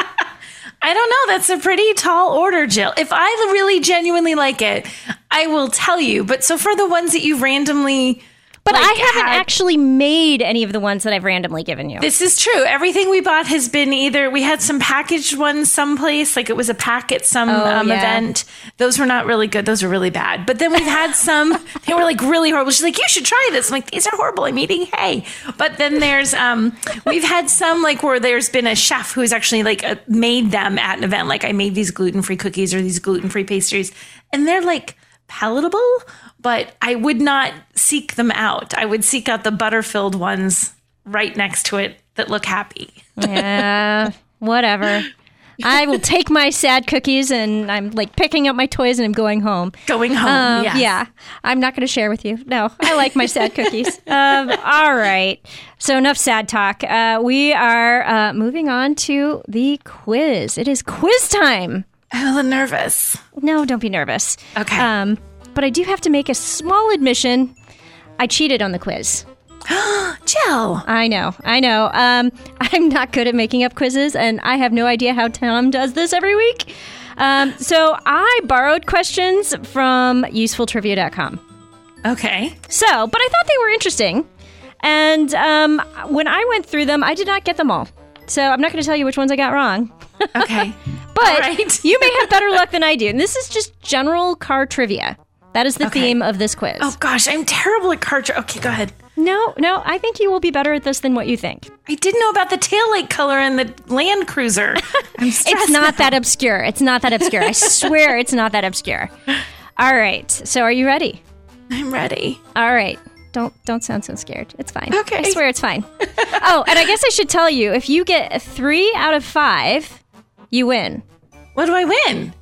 I don't know. That's a pretty tall order, Jill. If I really genuinely like it, I will tell you. But so for the ones that you randomly. But like, I haven't had- actually made any of the ones that I've randomly given you. This is true. Everything we bought has been either we had some packaged ones someplace, like it was a pack at some um, yeah. event. Those were not really good. Those were really bad. But then we've had some. they were like really horrible. She's like, you should try this. I'm like, these are horrible. I'm eating hay. But then there's um, we've had some like where there's been a chef who's actually like uh, made them at an event. Like I made these gluten free cookies or these gluten free pastries, and they're like palatable. But I would not seek them out. I would seek out the butter filled ones right next to it that look happy. Yeah, whatever. I will take my sad cookies and I'm like picking up my toys and I'm going home. Going home. Um, yes. Yeah, I'm not going to share with you. No, I like my sad cookies. Um, all right. So, enough sad talk. Uh, we are uh, moving on to the quiz. It is quiz time. I'm a little nervous. No, don't be nervous. Okay. Um, but I do have to make a small admission. I cheated on the quiz. Jill. I know, I know. Um, I'm not good at making up quizzes, and I have no idea how Tom does this every week. Um, so I borrowed questions from usefultrivia.com. Okay. So, but I thought they were interesting. And um, when I went through them, I did not get them all. So I'm not going to tell you which ones I got wrong. Okay. But right. you may have better luck than I do. And this is just general car trivia. That is the Okay. theme of this quiz. oh gosh, I'm terrible at car. trivia. okay, go ahead. No, no, I think you will be better at this than what you think. I didn't know about the taillight color in the Land Cruiser. I'm It's not now. that obscure. It's not that obscure. I swear it's not that obscure. All right. So are you ready? I'm ready. All right. Don't don't sound so scared. It's fine. Okay. I swear it's fine. oh, and I guess I should tell you if you get three out of five, you win. What do I win?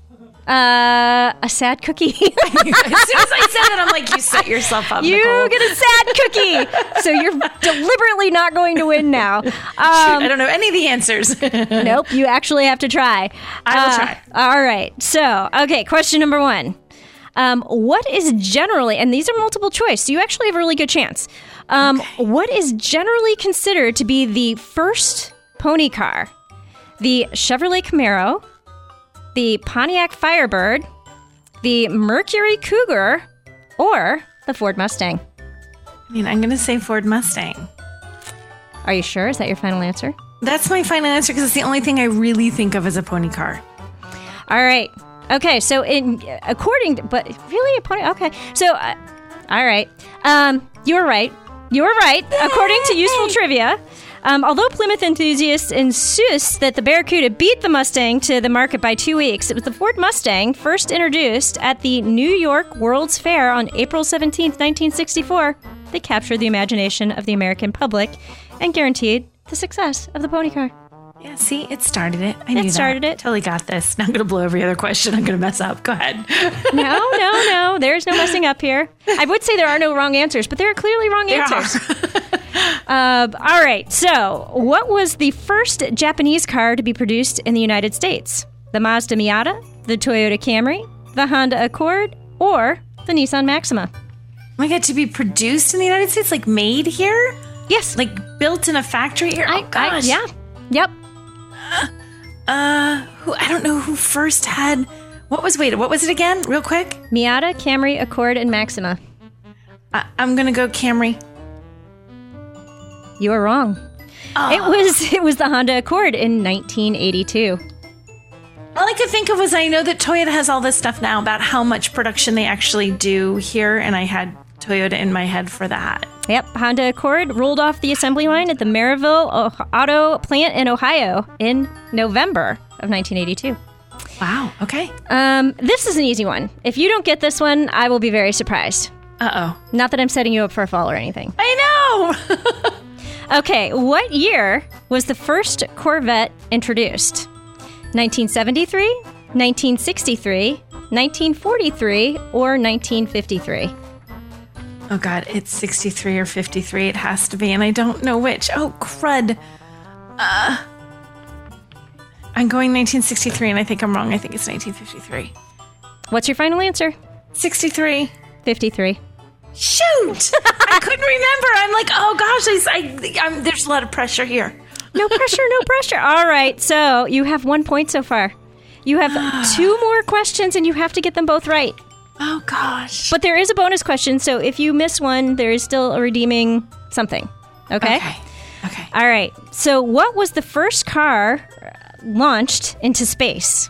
Uh, a sad cookie. as soon as I said that, I'm like, you set yourself up. you Nicole. get a sad cookie. so you're deliberately not going to win now. Shoot, Um, I don't know any of the answers. nope. You actually have to try. I will Uh, try. All right. So, okay. Question number one. Um, what is generally, and these are multiple choice, so you actually have a really good chance. Um, What is generally considered to be the first pony car? The Chevrolet Camaro, the Pontiac Firebird, the Mercury Cougar, or the Ford Mustang? I mean, I'm going to say Ford Mustang. Are you sure? Is that your final answer? That's my final answer because it's the only thing I really think of as a pony car. All right. Okay. So, in according, to, but really a pony. Okay. So, uh, all right. Um, you were right. You were right. According to useful trivia, um, although Plymouth enthusiasts insist that the Barracuda beat the Mustang to the market by two weeks, it was the Ford Mustang first introduced at the New York World's Fair on April 17th, 1964. That captured the imagination of the American public and guaranteed the success of the pony car. Yeah, see, it started it. I knew that. started it. Totally got this. Now I'm going to blow every other question. I'm going to mess up. Go ahead. No, no, no. There's no messing up here. I would say there are no wrong answers, but there are clearly wrong There answers. Uh, all right. So, what was the first Japanese car to be produced in the United States? The Mazda Miata, the Toyota Camry, the Honda Accord, or the Nissan Maxima? Oh my God, to be produced in the United States, like made here? Yes. Like built in a factory here? I, oh, gosh. I, yeah. Yep. Uh, who, I don't know who first had. What was, wait, what was it again? Real quick. Miata, Camry, Accord, and Maxima. I, I'm going to go Camry. You are wrong. It was it was the Honda Accord in 1982. All I could think of was I know that Toyota has all this stuff now about how much production they actually do here, and I had Toyota in my head for that. Yep, Honda Accord rolled off the assembly line at the Marysville Auto Plant in Ohio in November of 1982. Wow. Okay. Um, this is an easy one. If you don't get this one, I will be very surprised. Uh oh. Not that I'm setting you up for a fall or anything. I know. Okay, what year was the first Corvette introduced? 1973, 1963, 1943, or 1953? Oh God, it's 63 or 53. It has to be, and I don't know which. Oh crud. Uh, I'm going 1963, and I think I'm wrong. I think it's 1953. What's your final answer? 63. 53. Shoot! I couldn't remember. I'm like, oh gosh, I, I, I'm, there's a lot of pressure here. No pressure, no pressure. All right, so you have one point so far. You have two more questions and you have to get them both right. Oh gosh. But there is a bonus question, so if you miss one, there is still a redeeming something. Okay? Okay. Okay. All right. So, what was the first car uh, launched into space?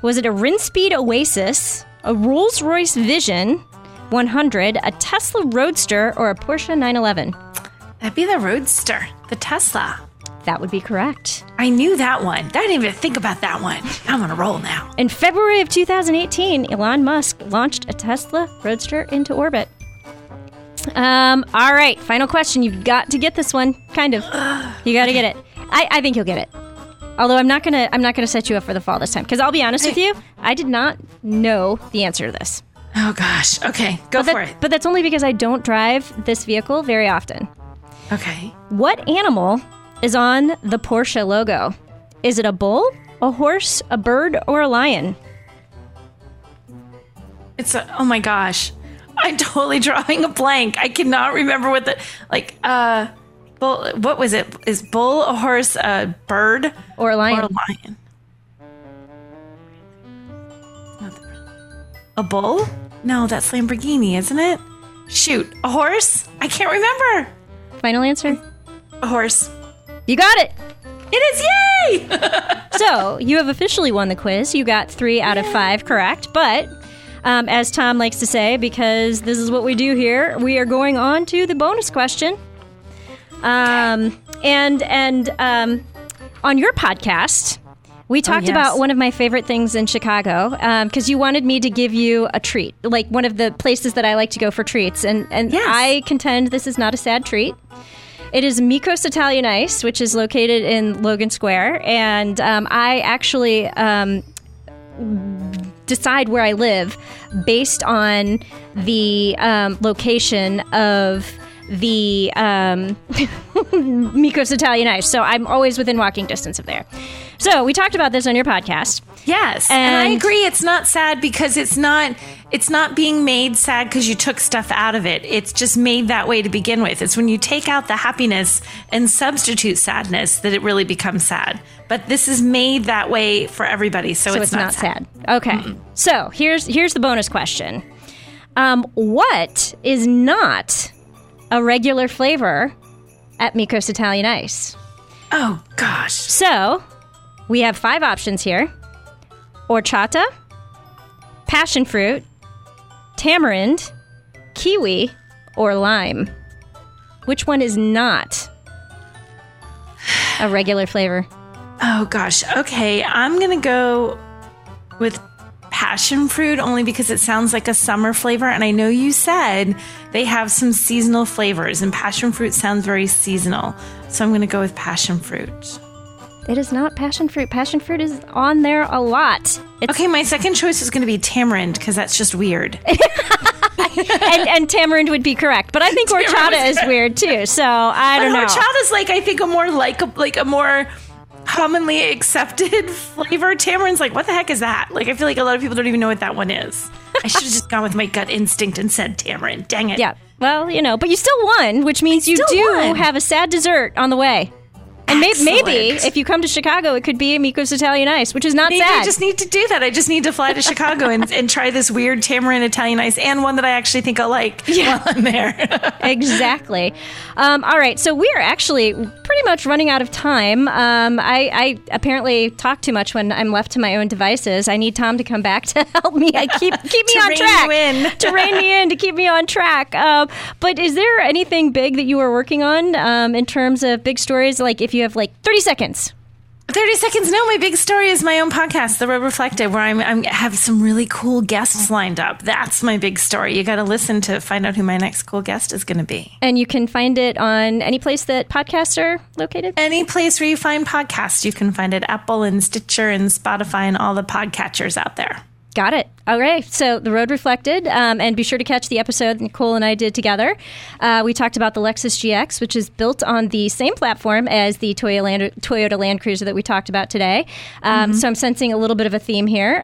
Was it a Rinspeed Oasis, a Rolls Royce Vision 100, a Tesla Roadster, or a Porsche 911? That'd be the Roadster, the Tesla. That would be correct. I knew that one. I didn't even think about that one. I'm on a roll now. In February of 2018, Elon Musk launched a Tesla Roadster into orbit. Um, all right, final question. You've got to get this one. Kind of. You got to get it. I, I think you'll get it. Although I'm not gonna I'm not gonna set you up for the fall this time because I'll be honest with you, I did not know the answer to this. Oh gosh. Okay, go But, for that- it. but that's only because I don't drive this vehicle very often. Okay. What animal is on the Porsche logo? Is it a bull, a horse, a bird, or a lion? It's a. Oh my gosh. I'm totally drawing a blank. I cannot remember what the like. Uh, bull. What was it? Is bull a horse, a bird, Or a lion? or a lion? A bull? No, that's Lamborghini, isn't it? Shoot, a horse? I can't remember. Final answer? A horse. You got it. It is yay! So you have officially won the quiz. You got three out of five correct. But um, as Tom likes to say, because this is what we do here, we are going on to the bonus question. Um, and and um, on your podcast, we talked yes. about one of my favorite things in Chicago because you wanted me to give you a treat, like one of the places that I like to go for treats, and and Yes. I contend this is not a sad treat. It is Miko's Italian Ice, which is located in Logan Square, and um, I actually um, decide where I live based on the um, location of the um, Miko's Italian Ice. So I'm always within walking distance of there. So we talked about this on your podcast. Yes, and, I agree. It's not sad because it's not. It's not being made sad because you took stuff out of it. It's just made that way to begin with. It's when you take out the happiness and substitute sadness that it really becomes sad. But this is made that way for everybody, so, so it's, not, sad. Okay. So here's here's the bonus question. Um, what is not a regular flavor at Miko's Italian Ice? Oh gosh, So we have five options here: horchata, passion fruit, tamarind, kiwi, or lime. Which one is not a regular flavor? oh gosh. Okay, I'm gonna go with passion fruit only because it sounds like a summer flavor, and I know you said they have some seasonal flavors, and passion fruit sounds very seasonal. So I'm gonna go with passion fruit. It is not passion fruit. Passion fruit is on there a lot. It's, Okay, my second choice is going to be tamarind because that's just weird. and, and tamarind would be correct, but I think horchata is weird too. So I don't know. horchata's like I think a more like a, like a more commonly accepted flavor. Tamarind's like what the heck is that? Like I feel like a lot of people don't even know what that one is. I should have just gone with my gut instinct and said tamarind. Dang it. Yeah. Well, you know, but you still won, which means you do won. have a sad dessert on the way. And may- maybe if you come to Chicago, it could be a Miko's Italian Ice, which is not Maybe sad. I just need to do that. I just need to fly to Chicago and, and try this weird tamarind Italian ice and one that I actually think I'll like while I'm there. exactly. Um, all right, so we are actually pretty much running out of time. Um, I, I apparently talk too much when I'm left to my own devices. I need Tom to come back to help me. I keep keep me To on rein track. you in. to rein me in to keep me on track. Um, but is there anything big that you are working on um, in terms of big stories? Like if you have like 30 seconds. 30 seconds. No, my big story is my own podcast, The Road Reflective, where I'm, I'm have some really cool guests lined up. That's my big story. You got to listen to find out who my next cool guest is going to be. And you can find it on any place that podcasts are located. Any place where you find podcasts, you can find it Apple and Stitcher and Spotify and all the podcatchers out there. Got it. All right. So the road reflected, um, and be sure to catch the episode Nicole and I did together. Uh, we talked about the Lexus GX, which is built on the same platform as the Toyota Land, Toyota Land Cruiser that we talked about today. Um, So I'm sensing a little bit of a theme here.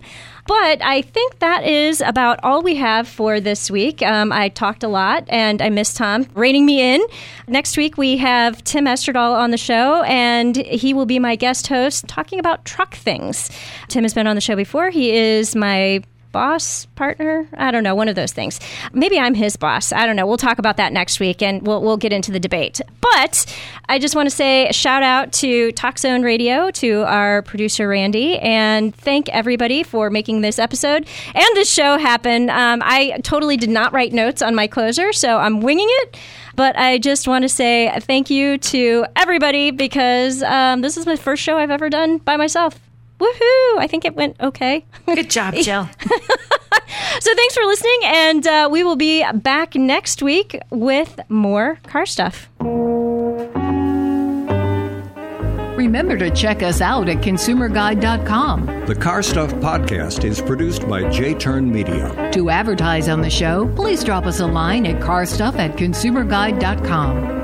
But I think that is about all we have for this week. Um, I talked a lot, and I miss Tom reining me in. Next week, we have Tim Esterdahl on the show, and he will be my guest host talking about truck things. Tim has been on the show before. He is my boss partner? I don't know one of those things. Maybe i'm his boss. I don't know. We'll talk about that next week and we'll, we'll get into the debate. But i just want to say shout out to talk zone radio to our producer randy and thank everybody for making this episode. And this show happen um, i totally did not write notes on my closer so i'm winging it. But I just want to say thank you to everybody because um, this is my first show I've ever done by myself. Woohoo! I think it went okay. Good job, Jill. So thanks for listening, and uh, we will be back next week with more car stuff. Remember to check us out at consumerguide.com. The Car Stuff Podcast is produced by J Turn Media. To advertise on the show, please drop us a line at carstuff at consumerguide.com.